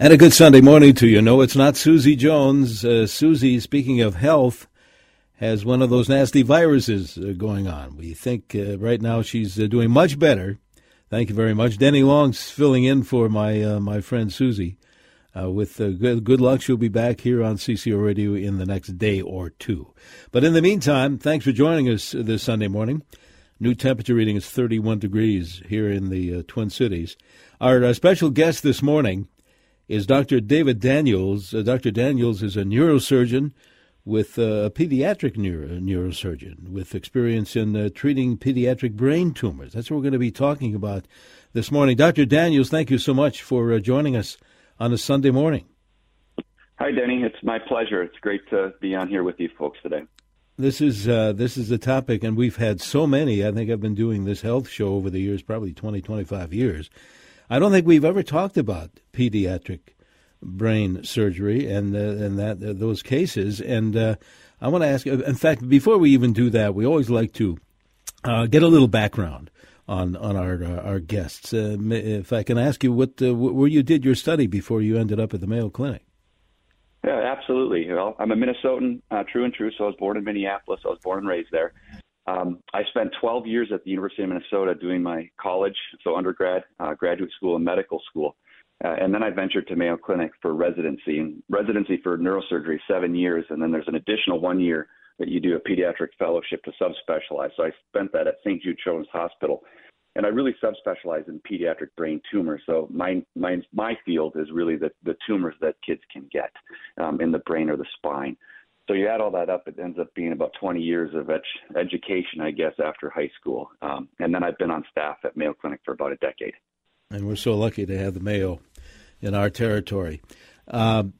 And a good Sunday morning to you. No, it's not Susie Jones. Uh, Susie, speaking of health, has one of those nasty viruses uh, going on. We think uh, right now she's uh, doing much better. Thank you very much. Denny Long's filling in for my uh, my friend Susie. Uh, with good, good luck, she'll be back here on CCO Radio in the next day or two. But in the meantime, thanks for joining us this Sunday morning. New temperature reading is 31 degrees here in the Twin Cities. Our special guest this morning is Dr. David Daniels. Uh, Dr. Daniels is a neurosurgeon with uh, a pediatric neuro- neurosurgeon with experience in uh, treating pediatric brain tumors. That's what we're going to be talking about this morning. Dr. Daniels, thank you so much for uh, joining us on a Sunday morning. Hi, Denny. It's my pleasure. It's great to be on here with you folks today. This is uh, this is the topic, and we've had so many. I think I've been doing this health show over the years, probably 20, 25 years I don't think we've ever talked about pediatric brain surgery and uh, and that uh, those cases. And uh, I want to ask. In fact, before we even do that, we always like to uh, get a little background on on our uh, our guests. Uh, if I can ask you, what where you did your study before you ended up at the Mayo Clinic? Yeah, absolutely. Well, I'm a Minnesotan, true and true. So I was born in Minneapolis. I was born and raised there. Um, I spent 12 years at the University of Minnesota doing my college, so undergrad, uh, graduate school, and medical school. Uh, and then I ventured to Mayo Clinic for residency, and residency for neurosurgery, seven years. And then there's an additional one year that you do a pediatric fellowship to subspecialize. So I spent that at St. Jude Children's Hospital. And I really subspecialize in pediatric brain tumors. So my my my field is really the the tumors that kids can get um, in the brain or the spine. So you add all that up, it ends up being about 20 years of ed- education, I guess, after high school. Um, and then I've been on staff at Mayo Clinic for about a decade. And we're so lucky to have the Mayo in our territory. Um,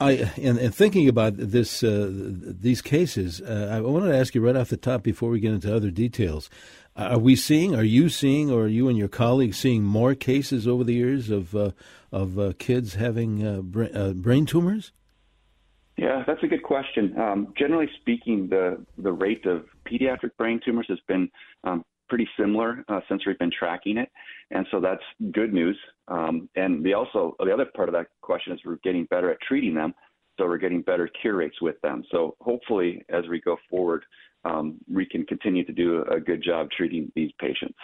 I, in, in, thinking about this, uh, these cases, uh, I wanted to ask you right off the top before we get into other details. Are we seeing, are you seeing, or are you and your colleagues seeing more cases over the years of uh, of uh, kids having uh, uh, brain tumors? Yeah, that's a good question. Um, generally speaking, the the rate of pediatric brain tumors has been um, pretty similar uh, since we've been tracking it, and so that's good news. Um, and the also the other part of that question is we're getting better at treating them, so we're getting better cure rates with them. So hopefully, as we go forward, um, we can continue to do a good job treating these patients.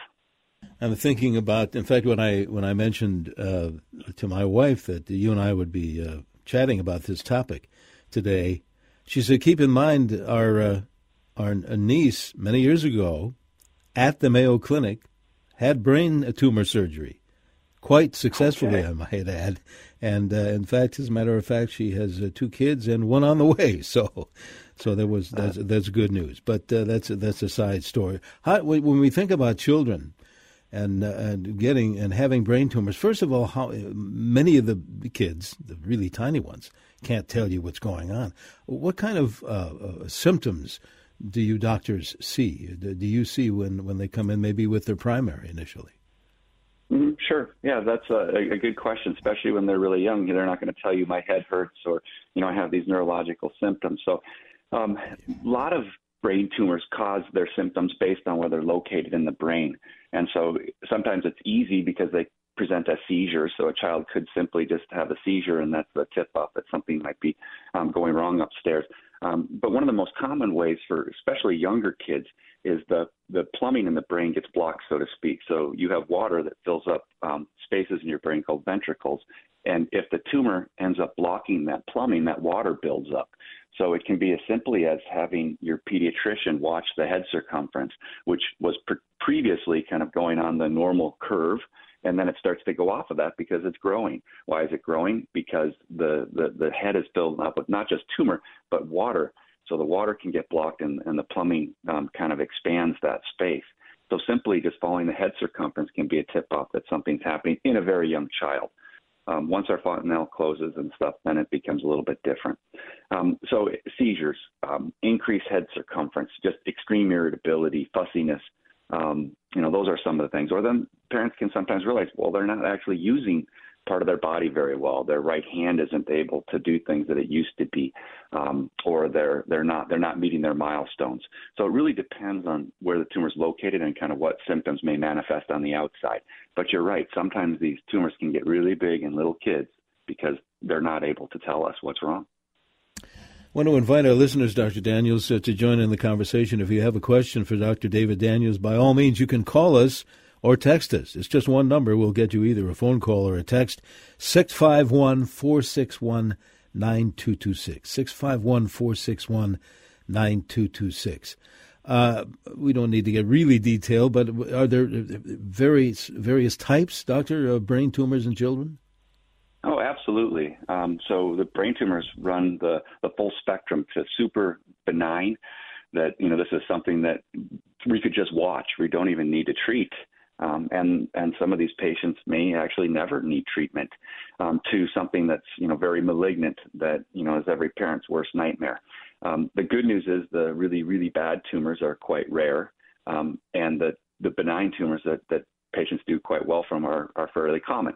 I'm thinking about, in fact, when I when I mentioned uh, to my wife that you and I would be uh, chatting about this topic today. She said, "Keep in mind our uh, our niece many years ago at the Mayo Clinic had brain tumor surgery, quite successfully, okay. I might add. And uh, in fact, as a matter of fact, she has uh, two kids and one on the way. So, so there was that's, that's good news. But uh, that's that's a side story. How, when we think about children." and uh, and getting and having brain tumors. First of all, how many of the kids, the really tiny ones, can't tell you what's going on. What kind of uh, uh, symptoms do you doctors see? Do you see when when they come in, maybe with their primary initially? Mm-hmm, sure. Yeah, that's a, a good question, especially when they're really young. They're not going to tell you my head hurts or you know I have these neurological symptoms. So, um, a lot of brain tumors cause their symptoms based on where they're located in the brain. And so sometimes it's easy because they present as seizures. So a child could simply just have a seizure, and that's the tip off that something might be um, going wrong upstairs. Um, but one of the most common ways for especially younger kids is the the plumbing in the brain gets blocked, so to speak. So you have water that fills up um, spaces in your brain called ventricles, and if the tumor ends up blocking that plumbing, that water builds up. So it can be as simply as having your pediatrician watch the head circumference, which was pre- previously kind of going on the normal curve, and then it starts to go off of that because it's growing. Why is it growing? Because the, the, the head is filled up with not just tumor, but water. So the water can get blocked and, and the plumbing um, kind of expands that space. So simply just following the head circumference can be a tip off that something's happening in a very young child. Um, once our fontanelle closes and stuff, then it becomes a little bit different. Um, so seizures, um, increased head circumference, just extreme irritability, fussiness. Um, you know, those are some of the things. Or then parents can sometimes realize, well, they're not actually using part of their body very well. Their right hand isn't able to do things that it used to be, um, or they're they're not they're not meeting their milestones. So it really depends on where the tumor is located and kind of what symptoms may manifest on the outside. But you're right. Sometimes these tumors can get really big in little kids, because they're not able to tell us what's wrong. Want to invite our listeners, Dr. Daniels, uh, to join in the conversation. If you have a question for Dr. David Daniels, by all means, you can call us or text us. It's just one number. We'll get you either a phone call or a text. 651 461 9226. 651 461 9226. Uh, we don't need to get really detailed, but are there various various types, doctor, of brain tumors in children? Oh, absolutely. Um, so the brain tumors run the, the full spectrum to super benign. That you know, this is something that we could just watch. We don't even need to treat. Um, and and some of these patients may actually never need treatment um, to something that's you know very malignant that you know is every parent's worst nightmare. Um, the good news is the really really bad tumors are quite rare, um, and the the benign tumors that that patients do quite well from are are fairly common.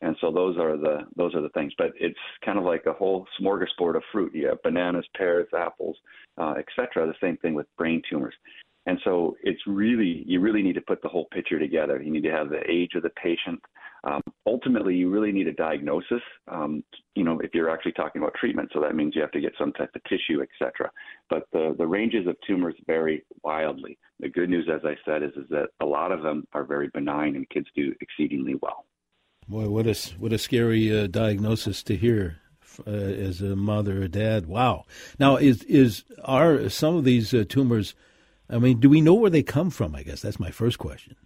And so those are the those are the things. But it's kind of like a whole smorgasbord of fruit. You have bananas, pears, apples, uh, etc. The same thing with brain tumors. And so it's really, you really need to put the whole picture together. You need to have the age of the patient. Um, ultimately, you really need a diagnosis, um, you know, if you're actually talking about treatment. So that means you have to get some type of tissue, et cetera. But the, the ranges of tumors vary wildly. The good news, as I said, is, is that a lot of them are very benign and kids do exceedingly well. Boy, what a, what a scary uh, diagnosis to hear. Uh, as a mother or dad, wow. Now, is is are some of these uh, tumors I mean, do we know where they come from? I guess that's my first question.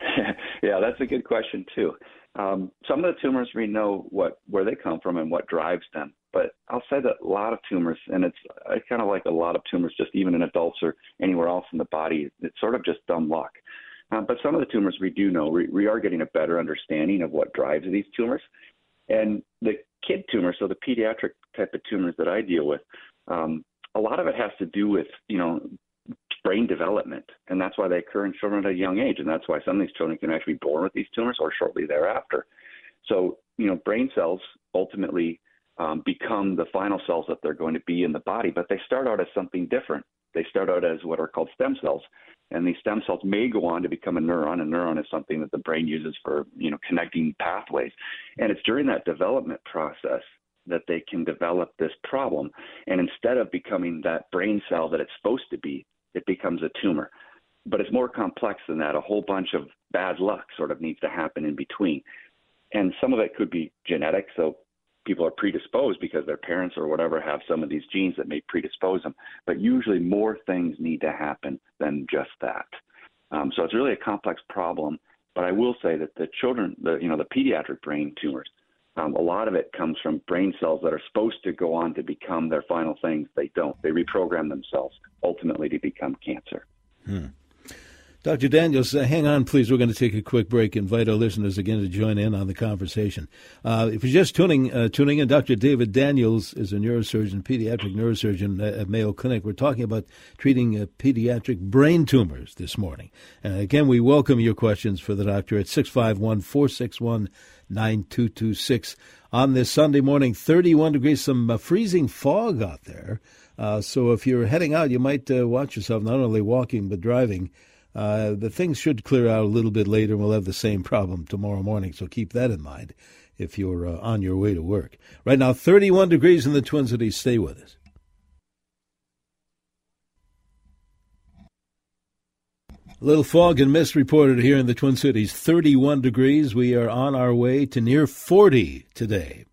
yeah, that's a good question too. Um, some of the tumors we know what where they come from and what drives them, but I'll say that a lot of tumors, and it's I kind of like a lot of tumors, just even in adults or anywhere else in the body, it's sort of just dumb luck. Uh, but some of the tumors we do know, we, we are getting a better understanding of what drives these tumors. And the kid tumors, so the pediatric type of tumors that I deal with, um, a lot of it has to do with you know brain development, and that's why they occur in children at a young age, and that's why some of these children can actually be born with these tumors or shortly thereafter. So, you know, brain cells ultimately um, become the final cells that they're going to be in the body, but they start out as something different. They start out as what are called stem cells, and these stem cells may go on to become a neuron. A neuron is something that the brain uses for, you know, connecting pathways, and it's during that development process that they can develop this problem. And instead of becoming that brain cell that it's supposed to be, it becomes a tumor. But it's more complex than that. A whole bunch of bad luck sort of needs to happen in between. And some of it could be genetic. So people are predisposed because their parents or whatever have some of these genes that may predispose them. But usually more things need to happen than just that. Um, so it's really a complex problem. But I will say that the children, the you know, the pediatric brain tumors, um, a lot of it comes from brain cells that are supposed to go on to become their final things. They don't. They reprogram themselves ultimately to become cancer. Hmm. Dr. Daniels, uh, hang on, please. We're going to take a quick break. Invite our listeners again to join in on the conversation. Uh, if you're just tuning uh, tuning in, Dr. David Daniels is a neurosurgeon, pediatric neurosurgeon at Mayo Clinic. We're talking about treating uh, pediatric brain tumors this morning. And again, we welcome your questions for the doctor at 651 461 9226 on this Sunday morning. 31 degrees, some uh, freezing fog out there. Uh, so if you're heading out, you might watch yourself not only walking but driving. Uh, the things should clear out a little bit later, and we'll have the same problem tomorrow morning. So keep that in mind if you're uh, on your way to work. Right now, 31 degrees in the Twin Cities. Stay with us. A little fog and mist reported here in the Twin Cities. 31 degrees. We are on our way to near 40 today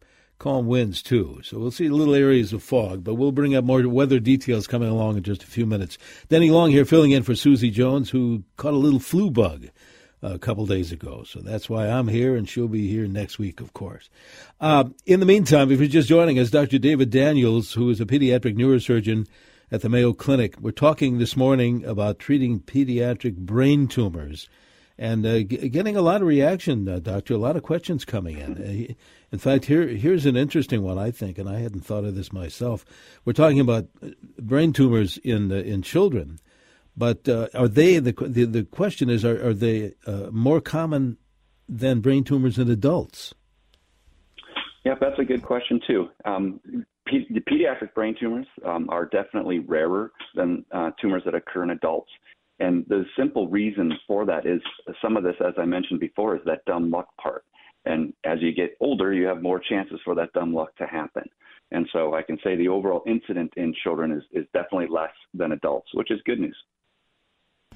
calm winds too. So we'll see little areas of fog, but we'll bring up more weather details coming along in just a few minutes. Denny Long here filling in for Susie Jones, who caught a little flu bug a couple days ago. So that's why I'm here, and she'll be here next week, of course. Uh, in the meantime, if you're just joining us, Dr. David Daniels, who is a pediatric neurosurgeon at the Mayo Clinic, we're talking this morning about treating pediatric brain tumors and uh, g- getting a lot of reaction, uh, Doctor. A lot of questions coming in. Uh, in fact, here here's an interesting one I think, and I hadn't thought of this myself. We're talking about uh, brain tumors in uh, in children, but uh, are they the, the the question is are are they more common than brain tumors in adults? Yeah, that's a good question too. Um, the pediatric brain tumors um, are definitely rarer than tumors that occur in adults. And the simple reason for that is some of this, as I mentioned before, is that dumb luck part. And as you get older, you have more chances for that dumb luck to happen. And so I can say the overall incident in children is, is definitely less than adults, which is good news.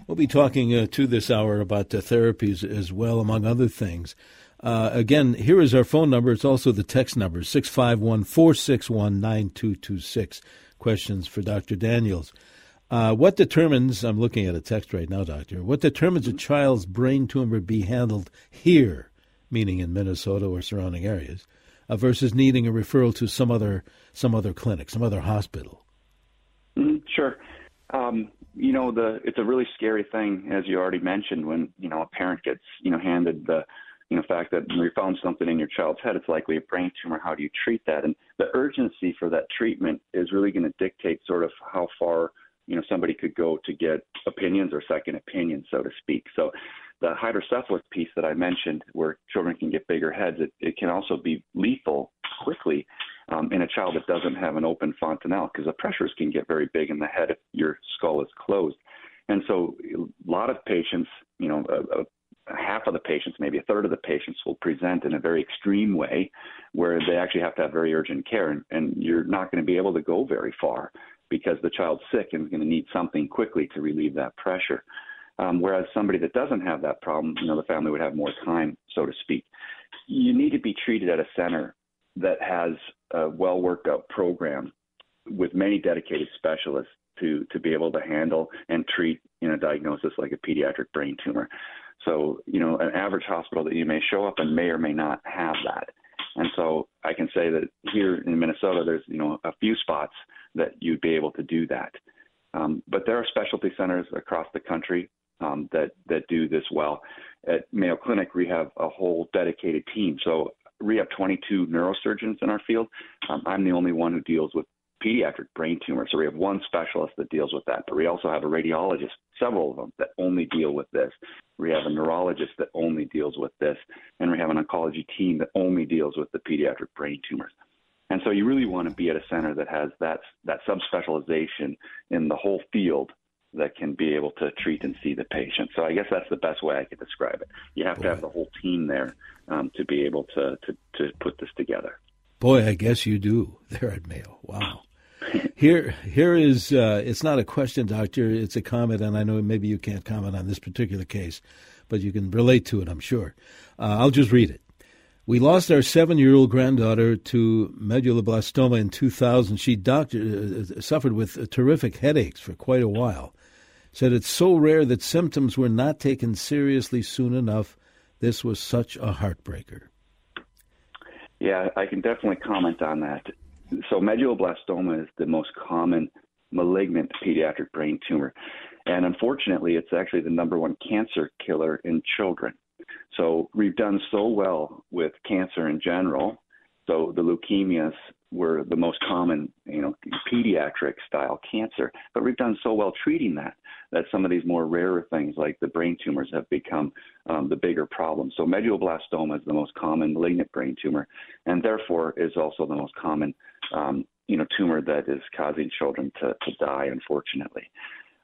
We'll be talking uh, to this hour about uh, therapies as well, among other things. Uh, again, here is our phone number. It's also the text number, 651 461 9226. Questions for Dr. Daniels. Uh, what determines, I'm looking at a text right now, Doctor, what determines a child's brain tumor be handled here, meaning in Minnesota or surrounding areas, uh, versus needing a referral to some other, some other clinic, some other hospital? Mm, sure. Um, you know, the it's a really scary thing, as you already mentioned, when you know a parent gets you know handed the you know fact that we found something in your child's head, it's likely a brain tumor. How do you treat that? And the urgency for that treatment is really going to dictate sort of how far you know somebody could go to get opinions or second opinions, so to speak. So the hydrocephalus piece that I mentioned, where children can get bigger heads, it, it can also be lethal quickly um, in a child that doesn't have an open fontanelle because the pressures can get very big in the head if your skull is closed. And so a lot of patients, you know, a, a half of the patients, maybe a third of the patients will present in a very extreme way where they actually have to have very urgent care and, and you're not going to be able to go very far because the child's sick and is going to need something quickly to relieve that pressure. Um, whereas somebody that doesn't have that problem, you know, the family would have more time, so to speak. You need to be treated at a center that has a well worked out program with many dedicated specialists to to be able to handle and treat you know diagnosis like a pediatric brain tumor. So you know, an average hospital that you may show up and may or may not have that. And so I can say that here in Minnesota, there's you know a few spots that you'd be able to do that. Um, but there are specialty centers across the country um, that that do this well. At Mayo Clinic, we have a whole dedicated team. So we have 22 neurosurgeons in our field. Um, I'm the only one who deals with pediatric brain tumors. So we have one specialist that deals with that, but we also have a radiologist, several of them, that only deal with this. We have a neurologist that only deals with this, and we have an oncology team that only deals with the pediatric brain tumors. And so you really want to be at a center that has that that subspecialization in the whole field that can be able to treat and see the patient. So I guess that's the best way I could describe it. You have Boy. to have the whole team there um, to be able to, to to put this together. Boy, I guess you do there at Mayo. Wow. here, here is. Uh, it's not a question, doctor. It's a comment, and I know maybe you can't comment on this particular case, but you can relate to it. I'm sure. Uh, I'll just read it. We lost our seven-year-old granddaughter to medulloblastoma in 2000. She doctor, uh, suffered with terrific headaches for quite a while. Said it's so rare that symptoms were not taken seriously soon enough. This was such a heartbreaker. Yeah, I can definitely comment on that. So medulloblastoma is the most common malignant pediatric brain tumor. And unfortunately, it's actually the number one cancer killer in children. So we've done so well with cancer in general. So the leukemias were the most common, you know, pediatric style cancer, but we've done so well treating that that some of these more rarer things like the brain tumors have become um, the bigger problem. So medulloblastoma is the most common malignant brain tumor, and therefore is also the most common, um, you know, tumor that is causing children to, to die, unfortunately.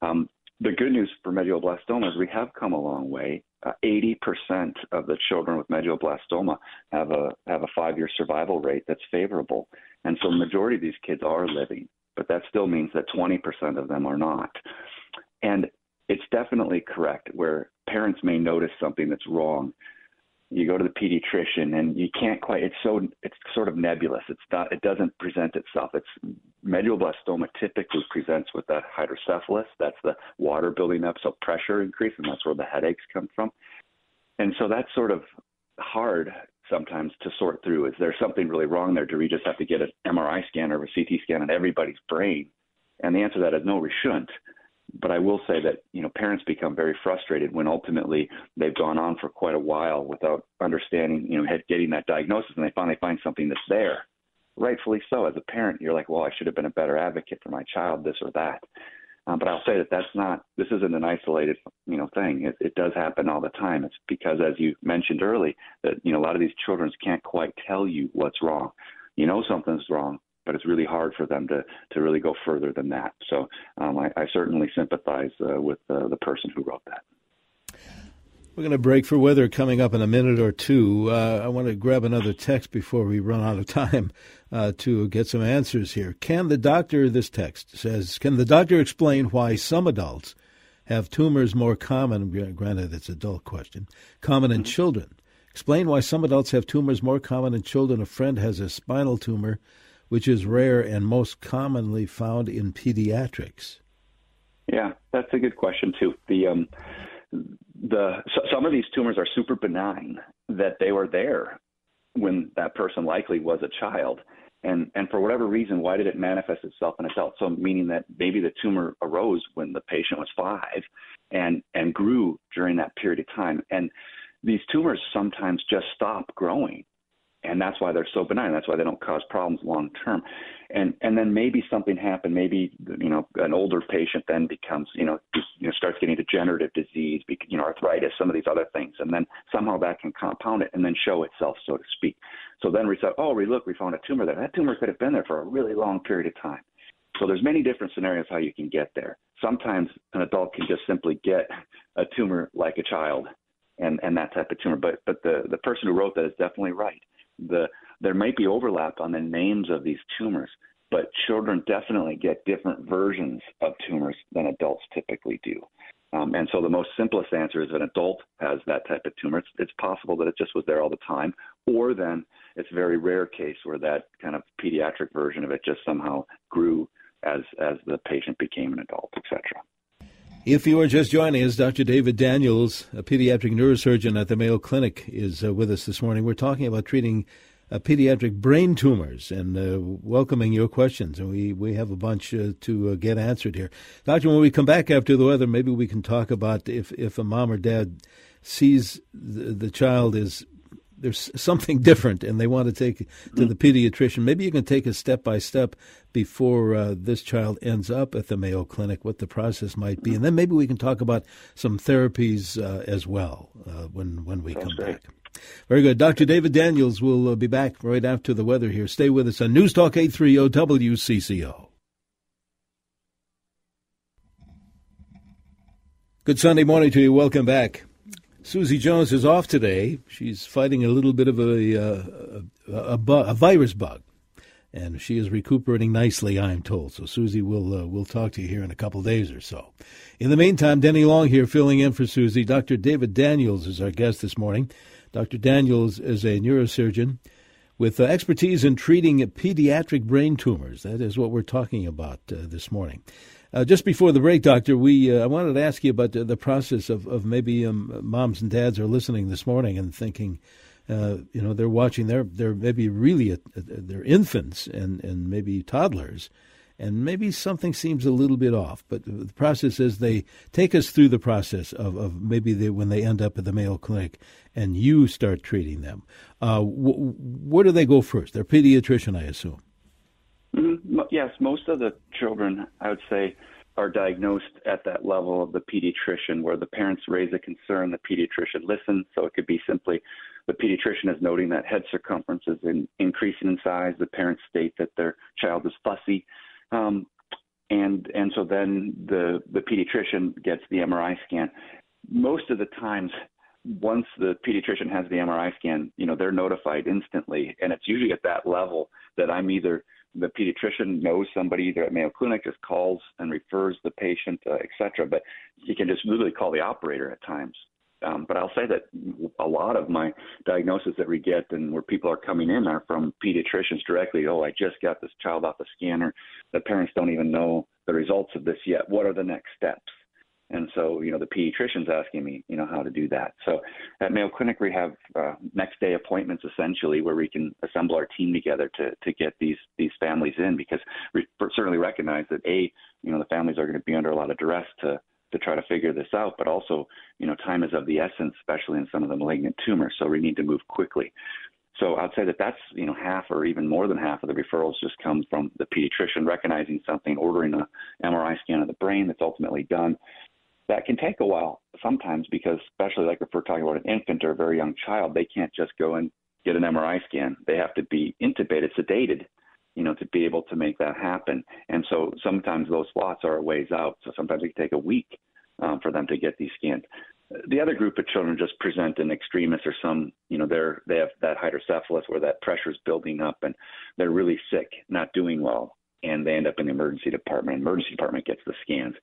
Um, the good news for medulloblastoma is we have come a long way. Uh, 80% of the children with medulloblastoma have a have a five-year survival rate that's favorable, and so the majority of these kids are living. But that still means that 20% of them are not. And it's definitely correct where parents may notice something that's wrong you go to the pediatrician and you can't quite it's so it's sort of nebulous. It's not it doesn't present itself. It's medulloblastoma typically presents with that hydrocephalus. That's the water building up so pressure increase and that's where the headaches come from. And so that's sort of hard sometimes to sort through. Is there something really wrong there? Do we just have to get an mri scan or a ct scan on everybody's brain? And the answer to that is no we shouldn't but I will say that you know parents become very frustrated when ultimately they've gone on for quite a while without understanding you know getting that diagnosis and they finally find something that's there. Rightfully so. As a parent you're like well I should have been a better advocate for my child this or that. Um, but I'll say that that's not this isn't an isolated you know thing. It, it does happen all the time. It's because as you mentioned early that you know a lot of these children can't quite tell you what's wrong. You know something's wrong but it's really hard for them to to really go further than that. So um, I, I, certainly sympathize uh, with uh, the person who wrote that. We're going to break for weather coming up in a minute or two. Uh, I want to grab another text before we run out of time uh, to get some answers here. Can the doctor, this text says, can the doctor explain why some adults have tumors more common, granted it's adult question, common in children? Explain why some adults have tumors more common in children. A friend has a spinal tumor, which is rare and most commonly found in pediatrics. Yeah, that's a good question too. The um, the some of these tumors are super benign that they were there when that person likely was a child and and for whatever reason why did it manifest itself in adults so meaning that maybe the tumor arose when the patient was 5 and and grew during that period of time and these tumors sometimes just stop growing and that's why they're so benign. That's why they don't cause problems long term. And and then maybe something happened. Maybe you know an older patient then becomes you know you know starts getting degenerative disease, you know arthritis, some of these other things, and then somehow that can compound it and then show itself, so to speak. So then we said, oh, we look, we found a tumor there. That tumor could have been there for a really long period of time. So there's many different scenarios how you can get there. Sometimes an adult can just simply get a tumor like a child and and that type of tumor. But but the the person who wrote that is definitely right the there might be overlap on the names of these tumors, but children definitely get different versions of tumors than adults typically do. Um, and so the most simplest answer is an adult has that type of tumor. It's, it's possible that it just was there all the time, or then it's a very rare case where that kind of pediatric version of it just somehow grew as as the patient became an adult, etc. If you are just joining us, Dr. David Daniels, a pediatric neurosurgeon at the Mayo Clinic, is uh, with us this morning. We're talking about treating uh, pediatric brain tumors and uh, welcoming your questions. And we, we have a bunch uh, to uh, get answered here. Doctor, when we come back after the weather, maybe we can talk about if, if a mom or dad sees the, the child is there's something different and they want to take to the pediatrician, maybe you can take a step by step before uh, this child ends up at the Mayo Clinic, what the process might be, and then maybe we can talk about some therapies uh, as well uh, when when we Sounds come great. back. Very good. Dr. David Daniels will uh, be back right after the weather here. Stay with us on News Talk 830 WCCO. Good Sunday morning to you. Welcome back. Susie Jones is off today. She's fighting a little bit of a uh, a, a, bu- a, virus bug, and she is recuperating nicely. I'm told. So Susie will uh, will talk to you here in a couple days or so. In the meantime, Denny Long here filling in for Susie. Dr. David Daniels is our guest this morning. Dr. Daniels is a neurosurgeon with uh, expertise in treating pediatric brain tumors. That is what we're talking about uh, this morning. Uh, just before the break, Doctor, we uh, I wanted to ask you about the, the process of, of maybe um, moms and dads are listening this morning and thinking, uh, you know, they're watching. They're they're maybe really a, a, they're infants and, and maybe toddlers, and maybe something seems a little bit off. But the process is they take us through the process of, of maybe they, when they end up at the Mayo Clinic and you start treating them. Uh, wh- where do they go first? Their pediatrician, I assume. Mm-hmm. Yes, most of the children, I would say, are diagnosed at that level of the pediatrician, where the parents raise a concern, the pediatrician listens. So it could be simply the pediatrician is noting that head circumference is in, increasing in size. The parents state that their child is fussy, um, and and so then the the pediatrician gets the MRI scan. Most of the times, once the pediatrician has the MRI scan, you know they're notified instantly, and it's usually at that level that I'm either the pediatrician knows somebody either at Mayo Clinic, just calls and refers the patient, uh, et cetera. But he can just literally call the operator at times. Um, but I'll say that a lot of my diagnoses that we get and where people are coming in are from pediatricians directly. Oh, I just got this child off the scanner. The parents don't even know the results of this yet. What are the next steps? And so, you know, the pediatrician's asking me, you know, how to do that. So at Mayo Clinic, we have uh, next day appointments essentially where we can assemble our team together to, to get these, these families in because we certainly recognize that A, you know, the families are going to be under a lot of duress to, to try to figure this out, but also, you know, time is of the essence, especially in some of the malignant tumors. So we need to move quickly. So I'd say that that's you know half or even more than half of the referrals just come from the pediatrician recognizing something, ordering a MRI scan of the brain that's ultimately done, that can take a while sometimes because especially like if we're talking about an infant or a very young child they can't just go and get an mri scan. They have to be intubated sedated you know to be able to make that happen. And so sometimes those slots are a ways out. So sometimes it can take a week um, for them to get these scans. The other group of children just present in extremis or some, you know, they're they have that hydrocephalus where that pressure is building up and they're really sick, not doing well, and they end up in the emergency department. Emergency department gets the scans,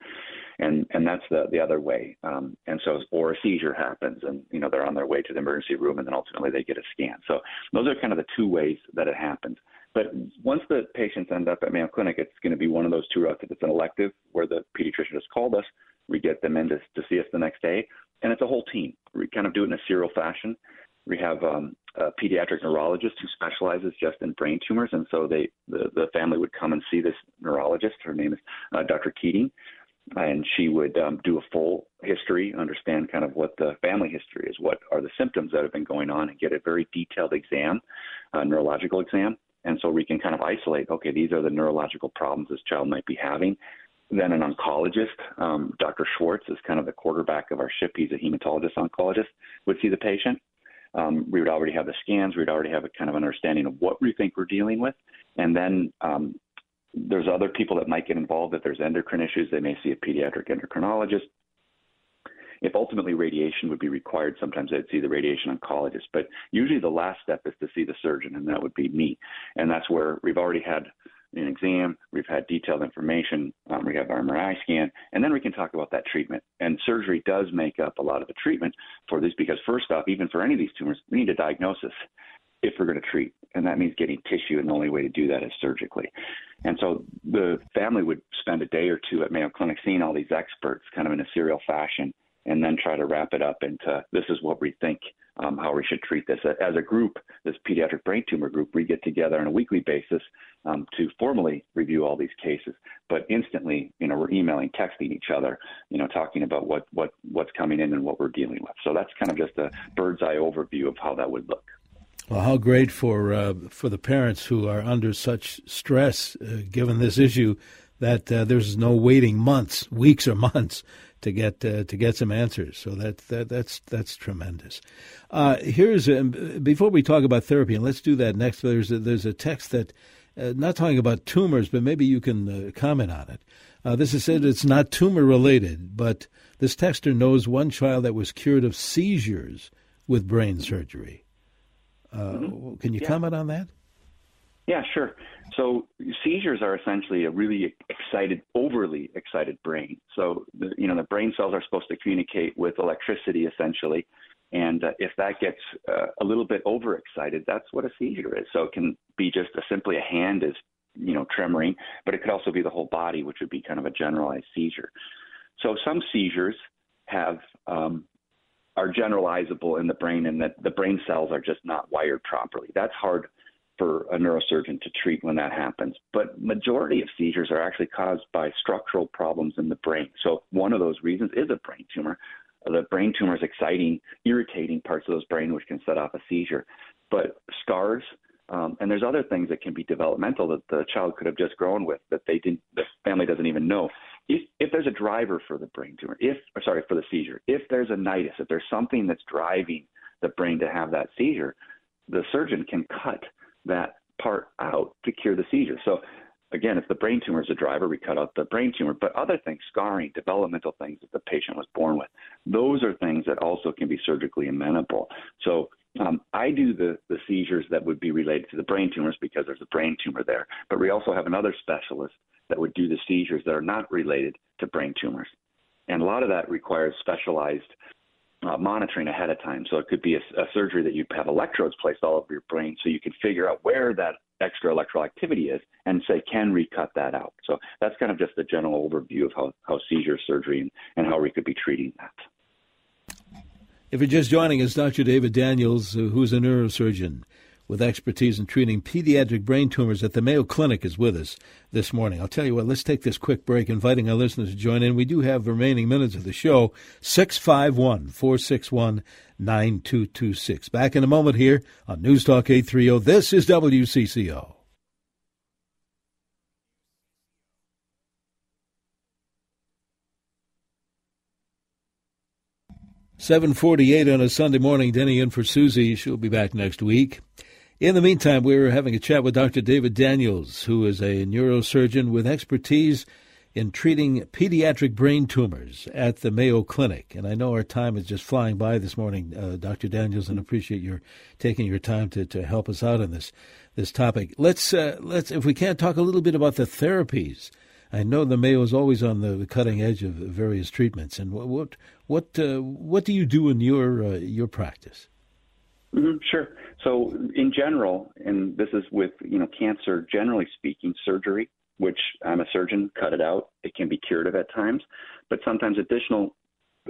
and and that's the the other way. Um, and so, or a seizure happens, and you know they're on their way to the emergency room, and then ultimately they get a scan. So those are kind of the two ways that it happens. But once the patients end up at Mayo Clinic, it's going to be one of those two routes. If it's an elective where the pediatrician has called us, we get them in to, to see us the next day, and it's a whole team. We kind of do it in a serial fashion. We have um, a pediatric neurologist who specializes just in brain tumors, and so they the, the family would come and see this neurologist. Her name is uh, Dr. Keating, and she would um, do a full history, understand kind of what the family history is, what are the symptoms that have been going on, and get a very detailed exam, neurological exam. And so we can kind of isolate, okay, these are the neurological problems this child might be having. Then an oncologist, um, Dr. Schwartz is kind of the quarterback of our ship. He's a hematologist oncologist, would see the patient. Um, we would already have the scans. We'd already have a kind of understanding of what we think we're dealing with. And then um, there's other people that might get involved. If there's endocrine issues, they may see a pediatric endocrinologist. If ultimately radiation would be required, sometimes they'd see the radiation oncologist. But usually the last step is to see the surgeon, and that would be me. And that's where we've already had an exam, we've had detailed information, um, we have our MRI scan, and then we can talk about that treatment. And surgery does make up a lot of the treatment for this because, first off, even for any of these tumors, we need a diagnosis if we're going to treat. And that means getting tissue, and the only way to do that is surgically. And so the family would spend a day or two at Mayo Clinic seeing all these experts kind of in a serial fashion and then try to wrap it up into this is what we think um, how we should treat this. As a group, this pediatric brain tumor group, we get together on a weekly basis um, to formally review all these cases. But instantly, you know, we're emailing, texting each other, you know, talking about what, what what's coming in and what we're dealing with. So that's kind of just a bird's eye overview of how that would look. Well, how great for uh, for the parents who are under such stress, uh, given this issue, that uh, there's no waiting months, weeks, or months to get uh, to get some answers. So that, that that's that's tremendous. Uh, here's a, before we talk about therapy, and let's do that next. There's a, there's a text that uh, not talking about tumors, but maybe you can uh, comment on it. Uh, this is said it's not tumor related, but this texter knows one child that was cured of seizures with brain surgery. Uh, mm-hmm. Can you yeah. comment on that? Yeah, sure. So seizures are essentially a really excited, overly excited brain. So the, you know the brain cells are supposed to communicate with electricity essentially, and uh, if that gets uh, a little bit overexcited, that's what a seizure is. So it can be just a, simply a hand is you know tremoring, but it could also be the whole body, which would be kind of a generalized seizure. So some seizures have um, are generalizable in the brain, and that the brain cells are just not wired properly. That's hard for a neurosurgeon to treat when that happens. But majority of seizures are actually caused by structural problems in the brain. So one of those reasons is a brain tumor. The brain tumor is exciting, irritating parts of those brain which can set off a seizure. But scars, um, and there's other things that can be developmental that the child could have just grown with that they didn't, the family doesn't even know. If, if there's a driver for the brain tumor, if or sorry for the seizure, if there's a nidus, if there's something that's driving the brain to have that seizure, the surgeon can cut that part out to cure the seizure. So again, if the brain tumor is a driver, we cut out the brain tumor. But other things, scarring, developmental things that the patient was born with, those are things that also can be surgically amenable. So um, I do the, the seizures that would be related to the brain tumors because there's a brain tumor there. But we also have another specialist that would do the seizures that are not related to brain tumors. And a lot of that requires specialized uh, monitoring ahead of time. So it could be a, a, surgery that you have electrodes placed all over your brain so you can figure out where that extra electrical activity is and say, can we cut that out? So that's kind of just a general overview of how, how seizure surgery and, and how we could be treating that. If you're just joining us, Dr. David Daniels, who's a neurosurgeon with expertise in treating pediatric brain tumors at the Mayo Clinic, is with us this morning. I'll tell you what, let's take this quick break, inviting our listeners to join in. We do have the remaining minutes of the show 651 461 9226. Back in a moment here on News Talk 830. This is WCCO. Seven forty-eight on a Sunday morning. Denny in for Susie. She'll be back next week. In the meantime, we're having a chat with Dr. David Daniels, who is a neurosurgeon with expertise in treating pediatric brain tumors at the Mayo Clinic. And I know our time is just flying by this morning, uh, Dr. Daniels, and appreciate your taking your time to, to help us out on this this topic. Let's uh, let's if we can talk a little bit about the therapies. I know the Mayo is always on the cutting edge of various treatments. And what what what, uh, what do you do in your uh, your practice? Mm-hmm, sure. So in general, and this is with you know cancer generally speaking, surgery which I'm a surgeon, cut it out. It can be curative at times, but sometimes additional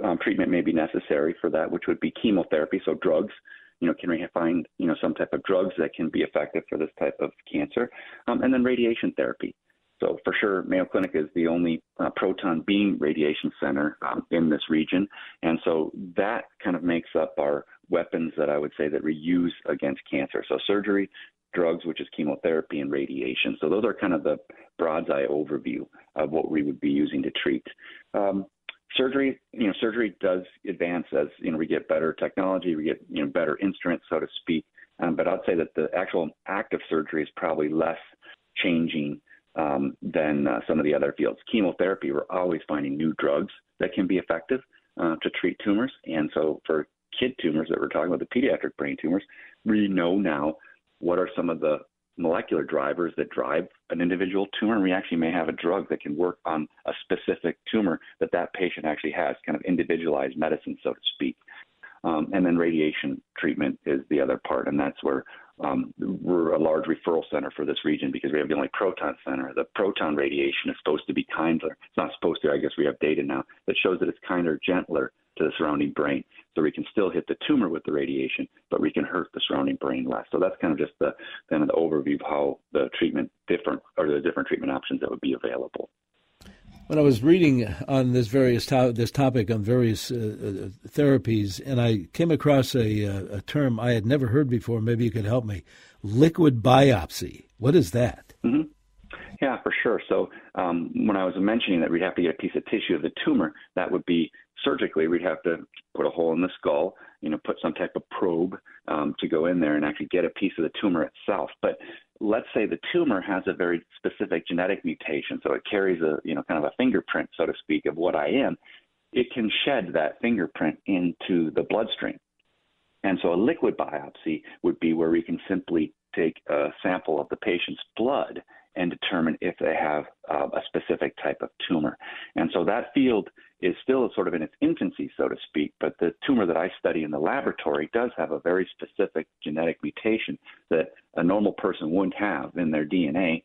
um, treatment may be necessary for that, which would be chemotherapy, so drugs. You know, can we find you know some type of drugs that can be effective for this type of cancer, um, and then radiation therapy. So for sure, Mayo Clinic is the only uh, proton beam radiation center um, in this region, and so that kind of makes up our weapons that I would say that we use against cancer. So surgery, drugs, which is chemotherapy and radiation. So those are kind of the broad's eye overview of what we would be using to treat. Um, surgery, you know, surgery does advance as you know we get better technology, we get you know better instruments, so to speak. Um, but I'd say that the actual act of surgery is probably less changing um, than uh, some of the other fields. Chemotherapy, we're always finding new drugs that can be effective uh, to treat tumors, and so for kid tumors that we're talking about, the pediatric brain tumors, we know now what are some of the molecular drivers that drive an individual tumor and we actually may have a drug that can work on a specific tumor that that patient actually has kind of individualized medicine so to speak um, and then radiation treatment is the other part and that's where um, we're a large referral center for this region because we have the only proton center. The proton radiation is supposed to be kinder. It's not supposed to. I guess we have data now that shows that it's kinder, gentler to the surrounding brain. So we can still hit the tumor with the radiation, but we can hurt the surrounding brain less. So that's kind of just the kind of the overview of how the treatment different or the different treatment options that would be available. When I was reading on this various to- this topic on various uh, uh, therapies, and I came across a, uh, a term I had never heard before. Maybe you could help me. Liquid biopsy. What is that? Mm-hmm. Yeah, for sure. So um, when I was mentioning that we'd have to get a piece of tissue of the tumor, that would be surgically. We'd have to put a hole in the skull, you know, put some type of probe um, to go in there and actually get a piece of the tumor itself. But let's say the tumor has a very specific genetic mutation, so it carries a you know kind of a fingerprint, so to speak, of what I am. It can shed that fingerprint into the bloodstream, and so a liquid biopsy would be where we can simply take a sample of the patient's blood and determine if they have uh, a specific type of tumor. And so that field is still sort of in its infancy, so to speak, but the tumor that I study in the laboratory does have a very specific genetic mutation that a normal person wouldn't have in their DNA.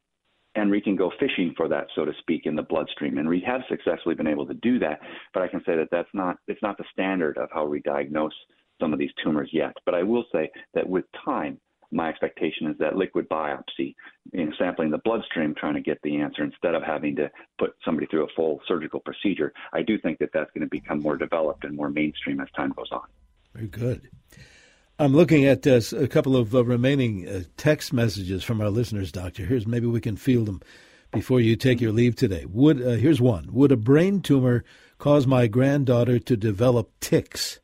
And we can go fishing for that, so to speak, in the bloodstream. And we have successfully been able to do that. But I can say that that's not, it's not the standard of how we diagnose some of these tumors yet. But I will say that with time, my expectation is that liquid biopsy, know, sampling the bloodstream, trying to get the answer instead of having to put somebody through a full surgical procedure, I do think that that's going to become more developed and more mainstream as time goes on. Very good. I'm looking at uh, a couple of uh, remaining uh, text messages from our listeners, Doctor. Here's maybe we can field them before you take your leave today. Would uh, here's one: Would a brain tumor cause my granddaughter to develop tics?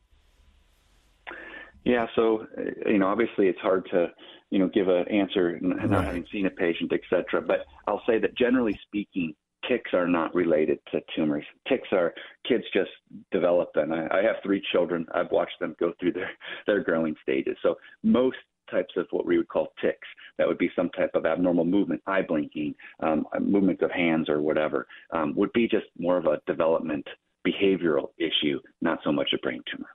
Yeah, so uh, you know, obviously it's hard to you know give an answer not right. having seen a patient, et cetera. But I'll say that generally speaking, tics are not related to tumors. Tics are kids just develop them. I, I have three children. I've watched them go through their their growing stages. So most types of what we would call tics. That would be some type of abnormal movement, eye blinking, um, movement of hands or whatever, um, would be just more of a development behavioral issue, not so much a brain tumor.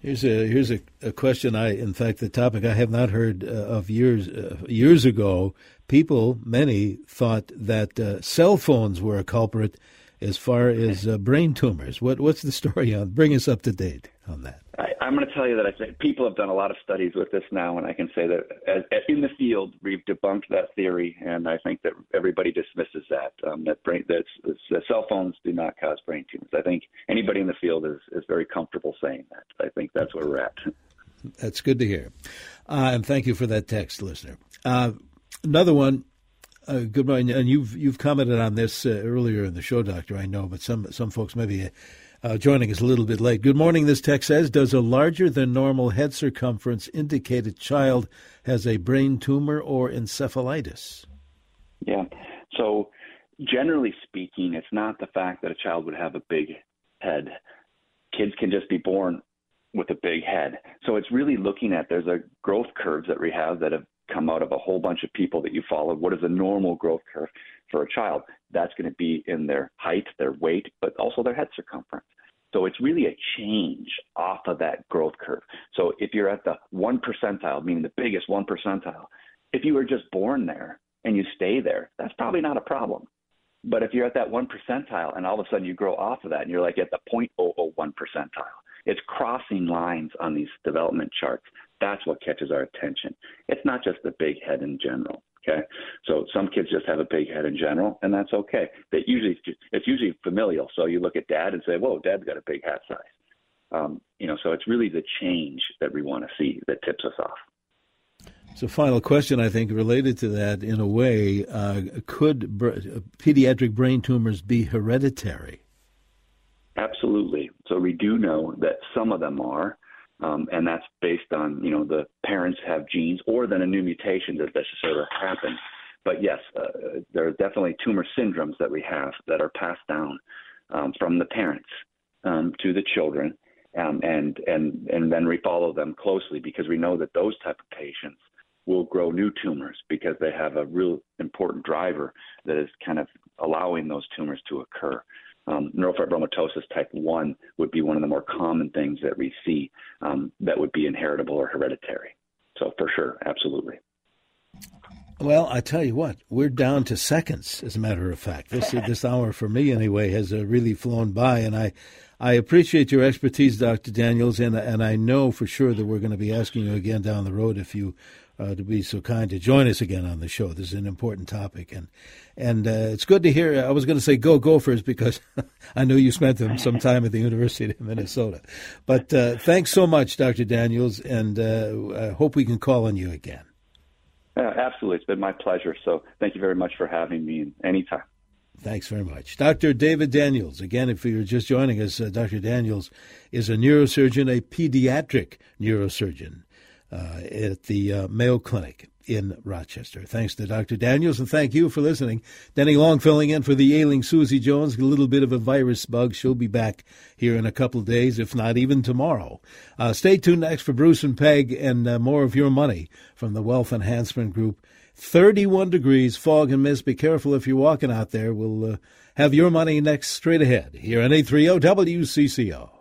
Here's a here's a, a, question. I, in fact, the topic I have not heard uh, of years uh, years ago. People, many thought that uh, cell phones were a culprit as far as uh, brain tumors. What what's the story on? Bring us up to date on that. I, am going to tell you that I think people have done a lot of studies with this now, and I can say that as, as in the field we've debunked that theory, and I think that everybody dismisses that um, that brain that cell phones do not cause brain tumors. I think anybody in the field is is very comfortable saying that. I think that's where we're at. That's good to hear, uh, and thank you for that text, listener. Uh, another one. Uh, good morning, and you've you've commented on this uh, earlier in the show, Doctor. I know, but some some folks maybe uh, joining us a little bit late. Good morning. This text says Does a larger than normal head circumference indicate a child has a brain tumor or encephalitis? Yeah. So generally speaking, it's not the fact that a child would have a big head. Kids can just be born with a big head. So it's really looking at there's a growth curves that we have that have come out of a whole bunch of people that you follow. What is a normal growth curve for a child? That's going to be in their height, their weight, but also their head circumference. So it's really a change off of that growth curve. So if you're at the one percentile, meaning the biggest one percentile, if you were just born there and you stay there, that's probably not a problem. But if you're at that one percentile and all of a sudden you grow off of that and you're like at the 0.001 percentile, it's crossing lines on these development charts. That's what catches our attention. It's not just the big head in general. Okay, so some kids just have a big head in general, and that's okay. That usually it's usually familial. So you look at dad and say, "Whoa, dad's got a big hat size." Um, you know, so it's really the change that we want to see that tips us off. So, final question, I think, related to that in a way uh, could br- pediatric brain tumors be hereditary? Absolutely. So, we do know that some of them are. Um, and that's based on you know the parents have genes or then a new mutation that necessarily happen. But yes, uh, there are definitely tumor syndromes that we have that are passed down um, from the parents um, to the children, um, and and and then we follow them closely because we know that those type of patients will grow new tumors because they have a real important driver that is kind of allowing those tumors to occur um, neurofibromatosis type 1 would be one of the more common things that we see um, that would be inheritable or hereditary. So, for sure, absolutely. Well, I tell you what, we're down to seconds. As a matter of fact, this this hour for me anyway has uh, really flown by, and I I appreciate your expertise, Dr. Daniels, and and I know for sure that we're going to be asking you again down the road if you uh, to be so kind to join us again on the show. This is an important topic, and and uh, it's good to hear. I was going to say go Gophers because I know you spent some time at the University of Minnesota. But uh, thanks so much, Dr. Daniels, and uh, I hope we can call on you again. Absolutely, it's been my pleasure. So thank you very much for having me. Anytime. Thanks very much. Dr. David Daniels. Again, if you're just joining us, uh, Dr. Daniels is a neurosurgeon, a pediatric neurosurgeon uh, at the uh, Mayo Clinic in Rochester. Thanks to Dr. Daniels, and thank you for listening. Denny Long filling in for the ailing Susie Jones. A little bit of a virus bug. She'll be back here in a couple of days, if not even tomorrow. Uh, stay tuned next for Bruce and Peg and uh, more of your money from the Wealth Enhancement Group. 31 degrees, fog and mist. Be careful if you're walking out there. We'll uh, have your money next straight ahead here on 830 WCCO.